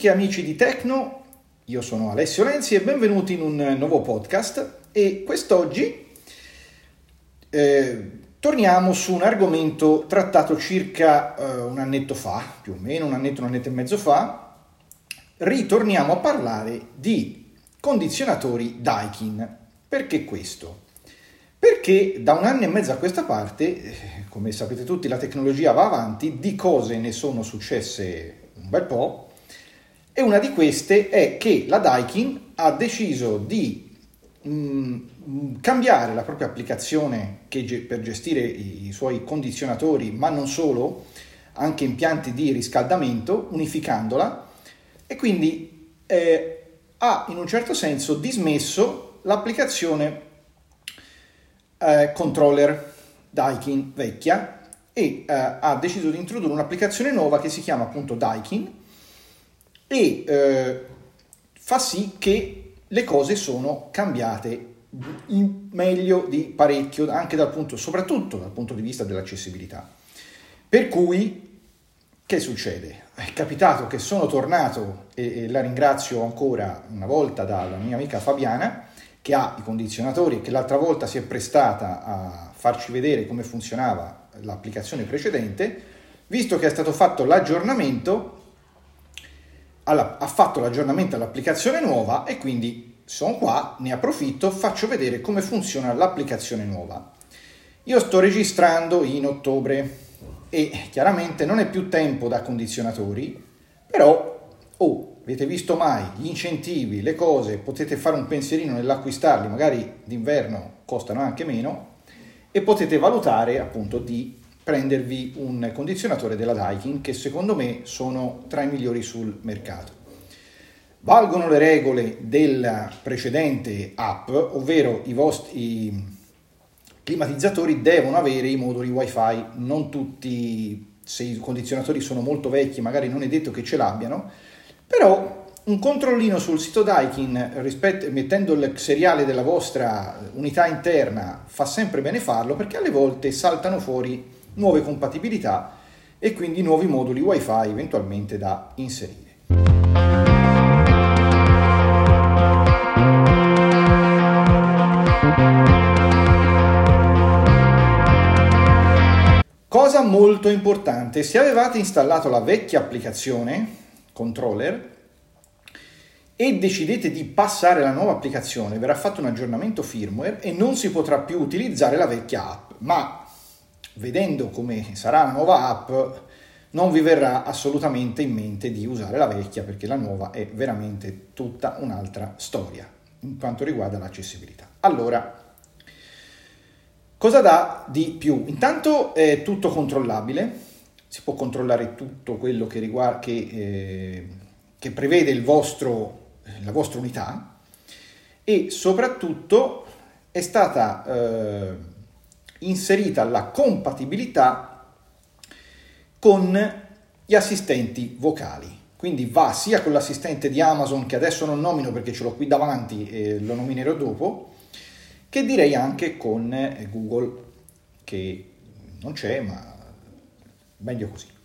amiche e amici di Tecno, io sono Alessio Lenzi e benvenuti in un nuovo podcast e quest'oggi eh, torniamo su un argomento trattato circa eh, un annetto fa, più o meno un annetto, un annetto e mezzo fa, ritorniamo a parlare di condizionatori Daikin. Perché questo? Perché da un anno e mezzo a questa parte, eh, come sapete tutti, la tecnologia va avanti, di cose ne sono successe un bel po', e una di queste è che la Daikin ha deciso di mh, mm, cambiare la propria applicazione ge- per gestire i, i suoi condizionatori, ma non solo, anche impianti di riscaldamento, unificandola, e quindi eh, ha in un certo senso dismesso l'applicazione eh, controller Daikin vecchia e eh, ha deciso di introdurre un'applicazione nuova che si chiama appunto Daikin e eh, fa sì che le cose sono cambiate meglio di parecchio anche dal punto soprattutto dal punto di vista dell'accessibilità per cui che succede? È capitato che sono tornato e, e la ringrazio ancora una volta dalla mia amica Fabiana che ha i condizionatori e che l'altra volta si è prestata a farci vedere come funzionava l'applicazione precedente, visto che è stato fatto l'aggiornamento, alla, ha fatto l'aggiornamento all'applicazione nuova e quindi sono qua, ne approfitto, faccio vedere come funziona l'applicazione nuova. Io sto registrando in ottobre e chiaramente non è più tempo da condizionatori, però oh, avete visto mai gli incentivi, le cose, potete fare un pensierino nell'acquistarli, magari d'inverno costano anche meno e potete valutare appunto di prendervi un condizionatore della Daikin che secondo me sono tra i migliori sul mercato. Valgono le regole della precedente app, ovvero i vostri climatizzatori devono avere i moduli wifi, non tutti, se i condizionatori sono molto vecchi magari non è detto che ce l'abbiano, però un controllino sul sito Daikin rispetto, mettendo il seriale della vostra unità interna fa sempre bene farlo perché alle volte saltano fuori nuove compatibilità e quindi nuovi moduli wifi eventualmente da inserire. Cosa molto importante, se avevate installato la vecchia applicazione controller e decidete di passare alla nuova applicazione, verrà fatto un aggiornamento firmware e non si potrà più utilizzare la vecchia app, ma vedendo come sarà la nuova app non vi verrà assolutamente in mente di usare la vecchia perché la nuova è veramente tutta un'altra storia in quanto riguarda l'accessibilità. Allora, cosa dà di più? Intanto è tutto controllabile, si può controllare tutto quello che, riguarda, che, eh, che prevede vostro, la vostra unità e soprattutto è stata eh, inserita la compatibilità con gli assistenti vocali. Quindi va sia con l'assistente di Amazon, che adesso non nomino perché ce l'ho qui davanti e lo nominerò dopo, che direi anche con eh, Google, che non c'è, ma meglio così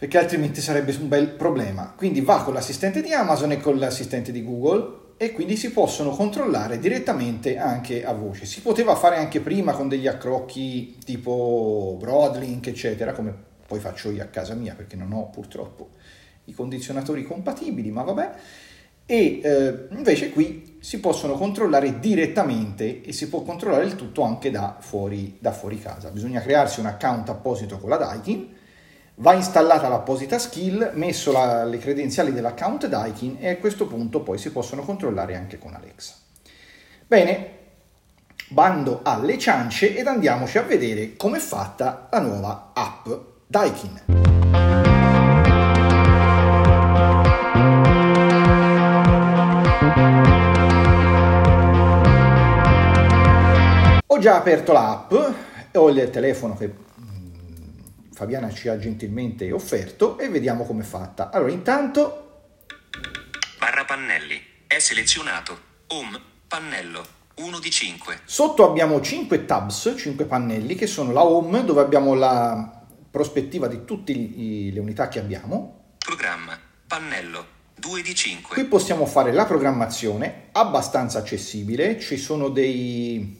perché altrimenti sarebbe un bel problema. Quindi va con l'assistente di Amazon e con l'assistente di Google e quindi si possono controllare direttamente anche a voce. Si poteva fare anche prima con degli accrocchi tipo Broadlink, eccetera, come poi faccio io a casa mia perché non ho purtroppo i condizionatori compatibili, ma vabbè. E eh, invece qui si possono controllare direttamente e si può controllare il tutto anche da fuori, da fuori casa. Bisogna crearsi un account apposito con la Daikin va installata l'apposita skill, messo la, le credenziali dell'account Daikin e a questo punto poi si possono controllare anche con Alexa. Bene, bando alle ciance ed andiamoci a vedere come è fatta la nuova app Daikin. Ho già aperto l'app, ho il telefono che Fabiana ci ha gentilmente offerto e vediamo come è fatta. Allora, intanto... Barra pannelli. È selezionato. Home, pannello. 1 di 5. Sotto abbiamo 5 tabs, 5 pannelli, che sono la home, dove abbiamo la prospettiva di tutte le unità che abbiamo. Programma. pannello, 2 di 5. Qui possiamo fare la programmazione, abbastanza accessibile, ci sono dei...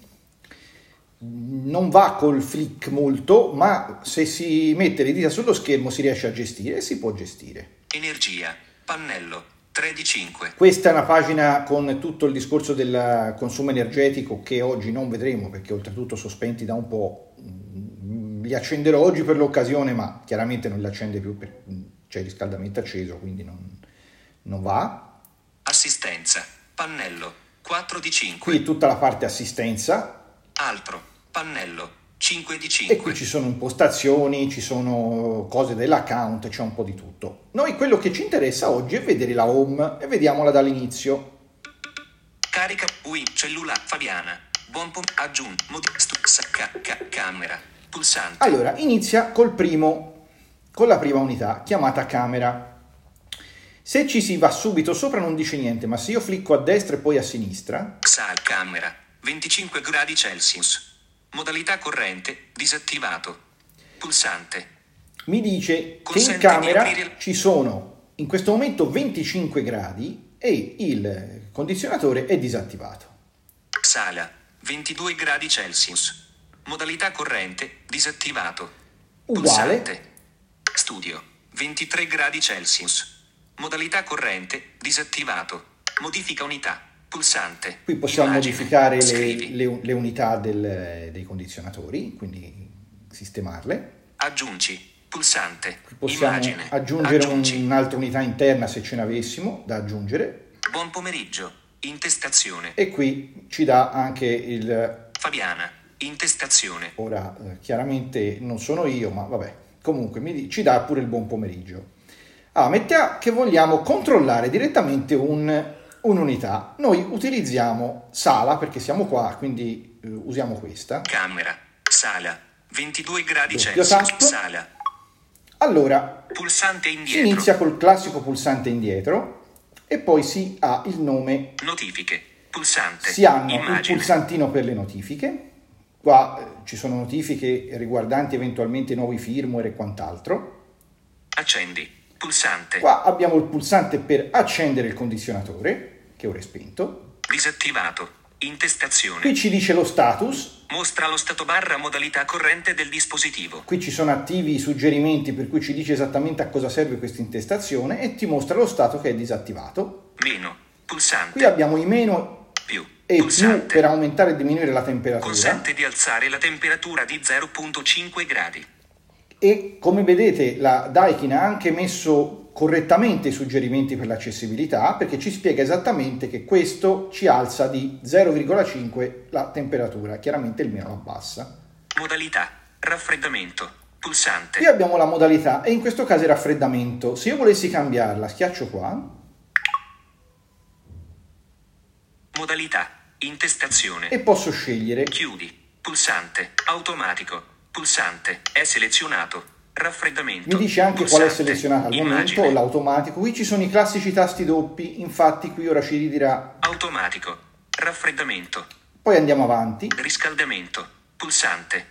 non va col flick molto, ma se si mette le dita sullo schermo si riesce a gestire e si può gestire. Energia, pannello, 3 di 5. Questa è una pagina con tutto il discorso del consumo energetico che oggi non vedremo perché oltretutto sospenti da un po'. Mm, Li accenderò oggi per l'occasione, ma chiaramente non li accende più, per, c'è il riscaldamento acceso, quindi non, non va. Assistenza, pannello, 4 di 5. Qui tutta la parte assistenza Altro, pannello, 5 di e 5. qui ci sono impostazioni, ci sono cose dell'account, c'è un po' di tutto. Noi quello che ci interessa oggi è vedere la home e vediamola dall'inizio. Carica, UI, cellulare, Fabiana. Buon pom- aggiungi, mod, stu- sa- ca- ca- camera, pulsante. Allora, inizia col primo, con la prima unità, chiamata camera. Se ci si va subito sopra non dice niente, ma se io flicco a destra e poi a sinistra, Sal camera, 25 gradi Celsius. Modalità corrente, disattivato. Pulsante. mi dice che in Consente camera aprire il- ci sono in questo momento 25 gradi e il condizionatore è disattivato. Sala, 22 gradi Celsius. Modalità corrente, disattivato. Uguale, Pulsante. Studio, 23 gradi Celsius. Modalità corrente, disattivato. Modifica unità. Pulsante. qui possiamo Immagine. modificare le, le- le unità del- dei condizionatori, quindi sistemarle. Aggiungi. Pulsante. Qui possiamo Immagine. aggiungere un- Aggiungi. un'altra unità interna se ce n'avessimo da aggiungere Buon pomeriggio. Intestazione. e qui ci dà anche il Fabiana. Intestazione. ora eh, chiaramente non sono io ma vabbè comunque mi ci dà pure il buon pomeriggio allora mettiamo che vogliamo controllare direttamente un- un'unità noi utilizziamo sala perché siamo qua quindi eh, usiamo questa Camera. Sala. 22 gradi Celsius. Sala. allora Pulsante si indietro. inizia col classico pulsante indietro e poi si ha il nome Notifiche. Pulsante. si hanno il Immagine. pulsantino per le notifiche, qua eh, ci sono notifiche riguardanti eventualmente nuovi firmware e quant'altro, Accendi. Pulsante. qua abbiamo il pulsante per accendere il condizionatore, che ora è spento, Disattivato. Intestazione. qui ci dice lo status, Mostra lo stato barra modalità corrente del dispositivo. qui ci sono attivi i suggerimenti per cui ci dice esattamente a cosa serve questa intestazione e ti mostra lo stato che è disattivato. Meno. Pulsante. Qui abbiamo i meno Più. e più Pulsante. per aumentare e diminuire la temperatura. Consente di alzare la temperatura di 0.5 gradi. e come vedete la Daikin ha anche messo correttamente i suggerimenti per l'accessibilità perché ci spiega esattamente che questo ci alza di 0,5 la temperatura, chiaramente il meno la abbassa. Modalità. Raffreddamento. Pulsante. Qui abbiamo la modalità e in questo caso è raffreddamento. Se io volessi cambiarla, schiaccio qua Modalità. Intestazione. e posso scegliere Chiudi. Pulsante. Automatico. Pulsante. È selezionato. Raffreddamento. mi dice anche qual è selezionato al momento, Immagine. l'automatico. Qui ci sono i classici tasti doppi, infatti qui ora ci ridirà. Automatico. Raffreddamento. Poi andiamo avanti. Riscaldamento. Pulsante.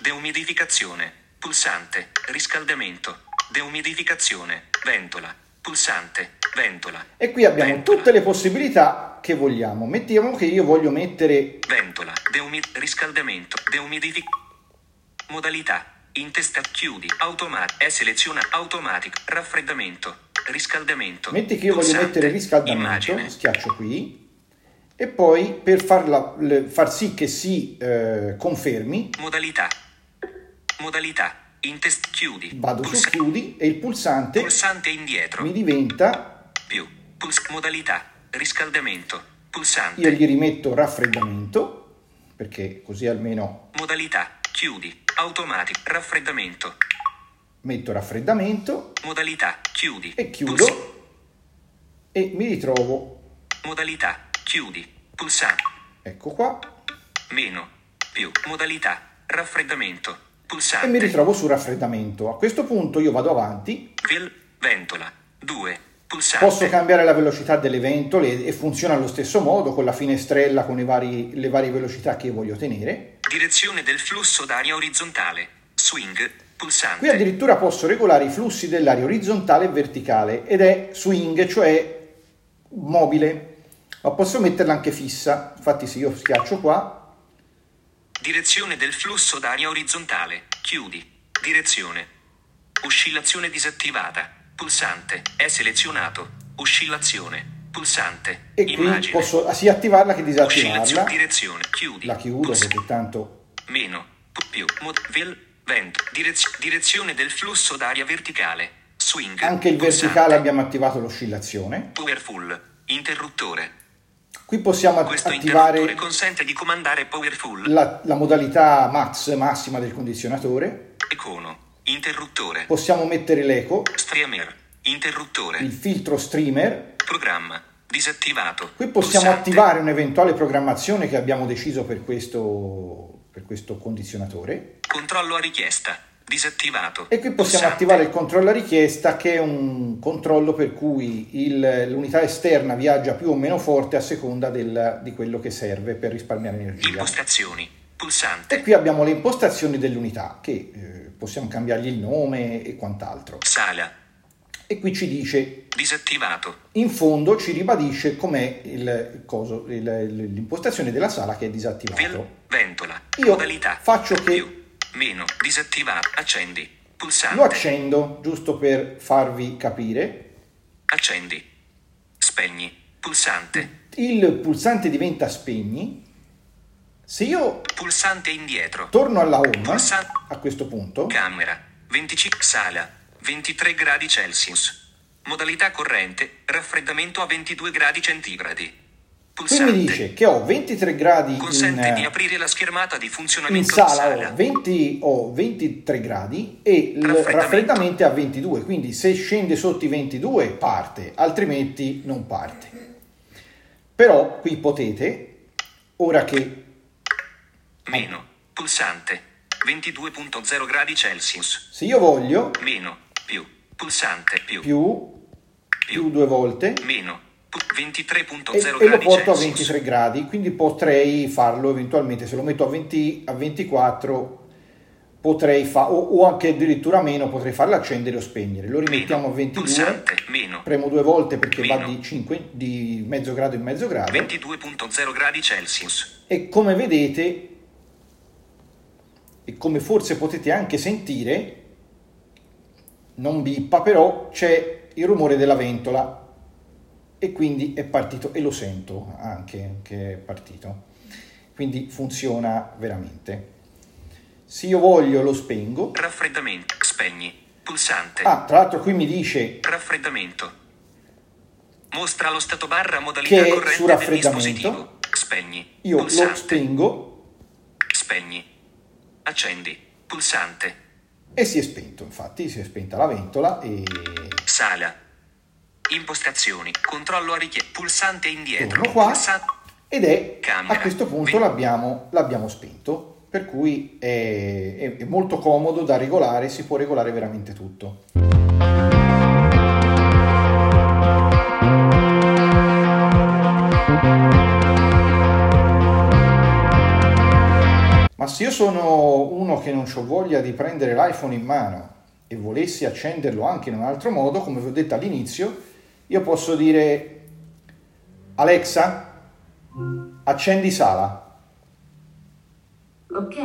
Deumidificazione. Pulsante. Riscaldamento. Deumidificazione. Ventola. Pulsante. Ventola. E qui abbiamo Ventola. tutte le possibilità che vogliamo. Mettiamo che io voglio mettere Ventola. Deumi- riscaldamento. Deumidific. Modalità. Intesta. Chiudi. Automatico. È selezionato. Automatico. Raffreddamento. Riscaldamento. Metti che io voglio mettere riscaldamento, Immagine. schiaccio qui e poi per farla- le- far sì che si eh, confermi Modalità. Modalità. Intest. Chiudi. vado su Pulsa- chiudi e il pulsante Pulsante indietro. mi diventa, Più. Puls- modalità. Riscaldamento. Pulsante. io gli rimetto raffreddamento perché così almeno Modalità. Chiudi. Automatico. Raffreddamento. metto raffreddamento Modalità. Chiudi. e chiudo e mi ritrovo, modalità. Chiudi. Pulsante. ecco qua, Meno. Più. Modalità. Raffreddamento. e Pulsante. mi ritrovo su raffreddamento. A questo punto io vado avanti Vil- ventola. 2. Pulsante. Posso cambiare la velocità delle ventole e funziona allo stesso modo con la finestrella con i vari- le varie velocità che io voglio tenere. Direzione del flusso d'aria orizzontale. Swing. Pulsante. Qui addirittura posso regolare i flussi dell'aria orizzontale e verticale ed è swing, cioè mobile, ma posso metterla anche fissa. Infatti se io schiaccio qua, Direzione del flusso d'aria orizzontale. Chiudi. Direzione. Oscillazione disattivata. Pulsante. È selezionato. Oscillazione. Pulsante. e qui Immagine. posso sia attivarla che disattivarla. Direzione. Chiudi. La chiudo perché tanto Meno. Più. Mod- vel- vento. Direz- direzione del flusso d'aria verticale. Swing. anche il Pulsante. verticale abbiamo attivato l'oscillazione. Powerful. Interruttore. Qui possiamo Questo attivare consente di comandare Powerful. la, la modalità max massima del condizionatore. Icono. Interruttore. Possiamo mettere l'eco, Streamer. Interruttore. il filtro streamer. Programma. Disattivato. Qui possiamo Pulsante. attivare un'eventuale programmazione che abbiamo deciso per questo, per questo condizionatore. Controllo a richiesta. Disattivato. E qui possiamo Pulsante. attivare il controllo a richiesta che è un controllo per cui il- l'unità esterna viaggia più o meno forte a seconda del- di quello che serve per risparmiare energia. Impostazioni. Pulsante. E qui abbiamo le impostazioni dell'unità che eh, possiamo cambiargli il nome e quant'altro. Sala. E qui ci dice, Disattivato. in fondo ci ribadisce com'è il coso, il- l'impostazione della sala che è disattivato. Vel- ventola. Io Modalità. faccio che- Più. Meno. Disattivato. Accendi. Pulsante. Lo accendo giusto per farvi capire. Accendi. Spegni. Pulsante. Il pulsante diventa spegni. Se io Pulsante indietro. torno alla home Pulsante. a questo punto, Camera. 25. Sala. 23 gradi Celsius. Modalità corrente. Raffreddamento a 22 gradi centigradi. qui Pulsante. mi dice che ho 23 gradi Consente di in, aprire la schermata di in funzionamento sala, di sala. ho, 20, ho 23 gradi e il Raffreddamento. raffreddamento è a 22, quindi se scende sotto i 22 parte, altrimenti non parte. Però qui potete, ora che Meno. Pulsante. 22.0 gradi Celsius. se io voglio Meno. Più. Pulsante. Più. più, più due volte Meno. Pu- 23.0 e, e lo gradi porto a Celsius. 23 gradi, quindi potrei farlo eventualmente, se lo metto a, 20, a 24 potrei fare, o, o anche addirittura meno, potrei farlo accendere o spegnere. Lo rimettiamo a Meno. 22, Pulsante. Meno. premo due volte perché va Meno. di, 5, di mezzo grado in mezzo grado 22.0 gradi Celsius. e come vedete e come forse potete anche sentire non bippa però c'è il rumore della ventola e quindi è partito e lo sento anche che è partito quindi funziona veramente se io voglio lo spengo Raffreddamento. Spegni. Pulsante. ah tra l'altro qui mi dice Raffreddamento. Mostra lo stato barra modalità Che corrente su raffreddamento. Spegni. io lo Pulsante. spengo Spegni. Accendi. Pulsante. e si è spento infatti si è spenta la ventola e Sala. Impostazioni. Controllo a richiesta. Pulsante indietro. Torno qua. Pulsa- ed è Camera. a questo punto l'abbiamo, l'abbiamo spento per cui è- è molto comodo da regolare si può regolare veramente tutto se io sono uno che non ho voglia di prendere l'iPhone in mano e volessi accenderlo anche in un altro modo come vi ho detto all'inizio io posso dire Alexa accendi sala Ok,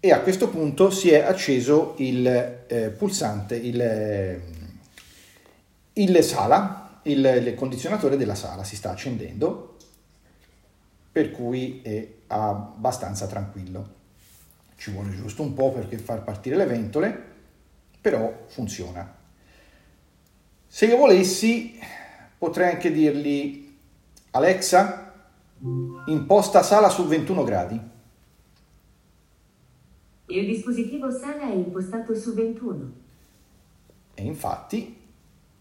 e a questo punto si è acceso il eh, pulsante, il, eh, il sala, il, il condizionatore della sala si sta accendendo, per cui è abbastanza tranquillo. Ci vuole giusto un po' per far partire le ventole, però funziona. Se io volessi, potrei anche dirgli Alexa, imposta sala su 21 gradi. il dispositivo sala è impostato su 21. e infatti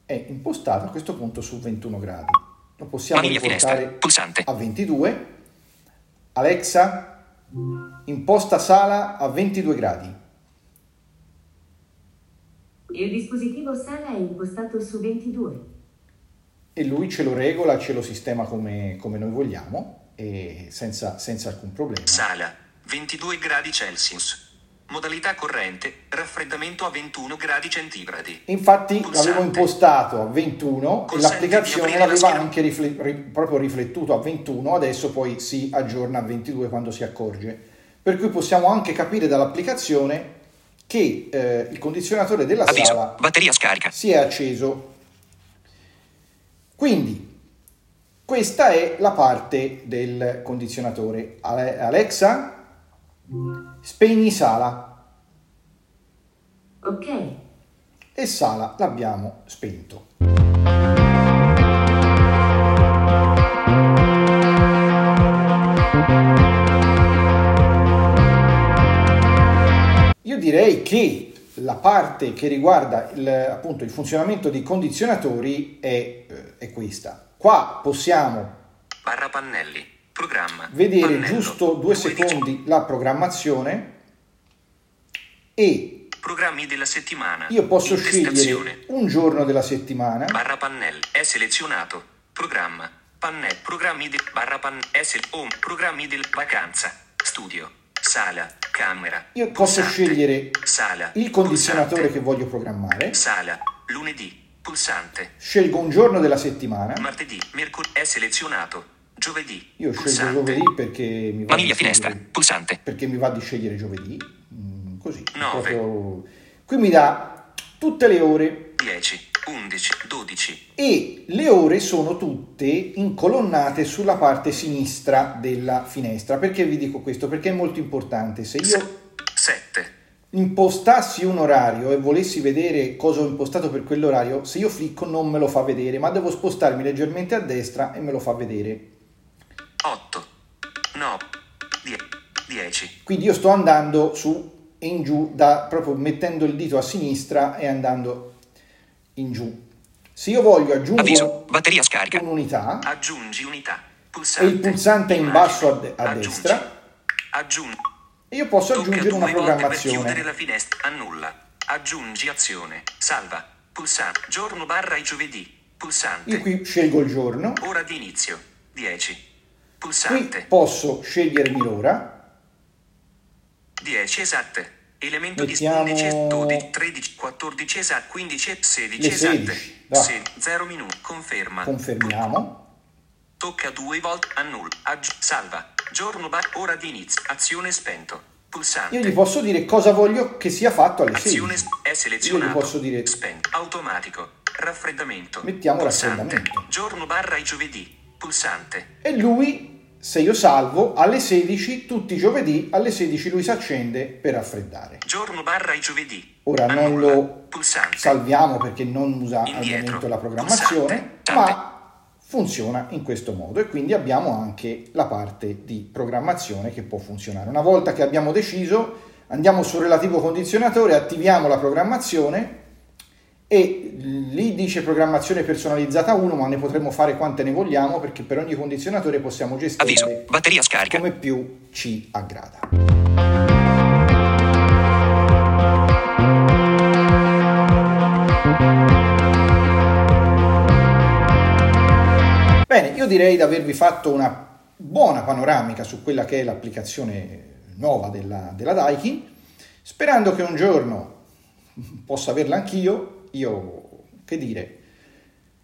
è impostato a questo punto su 21 gradi. Lo possiamo finestra. Pulsante. a 22. Alexa, imposta sala a 22 gradi. Il dispositivo sala è impostato su 22. E lui ce lo regola, ce lo sistema come, come noi vogliamo e senza, senza alcun problema. Sala. 22 gradi Celsius. Modalità corrente, raffreddamento a 21 gradi centigradi. Infatti Pulsante. l'avevo impostato a 21 e Consente l'applicazione di aprire la l'aveva scherm- anche rifle- ri- proprio riflettuto a 21, adesso poi si aggiorna a 22 quando si accorge. Per cui possiamo anche capire dall'applicazione che eh, il condizionatore della Avviso. sala Batteria scarica. si è acceso. Quindi, questa è la parte del condizionatore. Ale- Alexa, spegni sala Ok. e sala l'abbiamo spento. Io direi che la parte che riguarda il, appunto il funzionamento dei condizionatori è, eh, è questa. Qua possiamo Barra pannelli. Programma. vedere Pannello. giusto due Due secondi la programmazione e Programmi della settimana. io posso scegliere un giorno della settimana Barra pannelli. È selezionato. Programma. Pannello. Programmi del. Barra pannello. Home. Programmi del. Vacanza. Studio. Sala. Camera. Io posso Pulsante. scegliere Sala. il condizionatore Pulsante. che voglio programmare, Sala. Lunedì. Pulsante. scelgo un giorno della settimana, Martedì. Mercoledì. È selezionato. Giovedì. io scelgo Pulsante. giovedì perché mi va Maniglia di finestra. scegliere- Pulsante. perché mi va di scegliere giovedì, mm, così. Nove. proprio- Qui mi dà tutte le ore 10. 11. 12. e le ore sono tutte incolonnate sulla parte sinistra della finestra. Perché vi dico questo? Perché è molto importante. Se io 7. impostassi un orario e volessi vedere cosa ho impostato per quell'orario, se io flicco non me lo fa vedere, ma devo spostarmi leggermente a destra e me lo fa vedere. 10. Quindi io sto andando su e in giù, da, proprio mettendo il dito a sinistra e andando in giù. Se io voglio aggiungere Avviso. Batteria scarica. un'unità Aggiungi unità. e Pulsante. il pulsante in Immagine. basso a, de- a Aggiungi. destra, Aggiungi. io posso aggiungere una per programmazione. chiudere la finestra. Annulla. Aggiungi azione. Salva. Pulsante. Giorno barra i giovedì. Pulsante. Io qui scelgo il giorno, Ora di inizio. 10. qui Pulsante. posso scegliermi l'ora, 10 esatte. Elemento Mettiamo- di 11, 12, 13, 14 esatte, 15, 16 Le esatte. 16, va. 0 minuti. Conferma. confermiamo. Tocca due volte. Annulla. Aggi- salva. Giorno bar. Ora di inizio. Azione spento. Pulsante. Io gli posso dire cosa voglio che sia fatto alle Azione 16. sp- è Io selezionato. gli posso dire Spento. Automatico. Raffreddamento. Mettiamo Pulsante. raffreddamento. Giorno barra i giovedì. Pulsante. e lui, se io salvo, alle 16, tutti i giovedì, alle 16 lui si accende per raffreddare. Giorno barra i giovedì. Ora non Annulla. lo Pulsante. salviamo perché non usa al Indietro. momento la programmazione, ma funziona in questo modo e quindi abbiamo anche la parte di programmazione che può funzionare. Una volta che abbiamo deciso, andiamo sul relativo condizionatore, attiviamo la programmazione e lì dice programmazione personalizzata 1, ma ne potremmo fare quante ne vogliamo perché per ogni condizionatore possiamo gestire Avviso. Batteria scarica. come più ci aggrada. Bene, io direi di avervi fatto una buona panoramica su quella che è l'applicazione nuova della, della Daikin, sperando che un giorno possa averla anch'io, io che dire,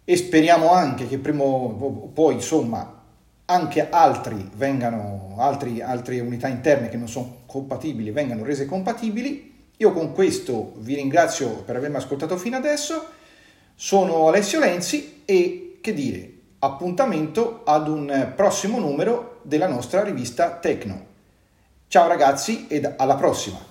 e speriamo anche che prima o poi insomma anche altri vengano, altri, altre unità interne che non sono compatibili vengano rese compatibili. Io con questo vi ringrazio per avermi ascoltato fino adesso. Sono Alessio Lenzi e che dire, appuntamento ad un prossimo numero della nostra rivista Tecno. Ciao ragazzi ed alla prossima!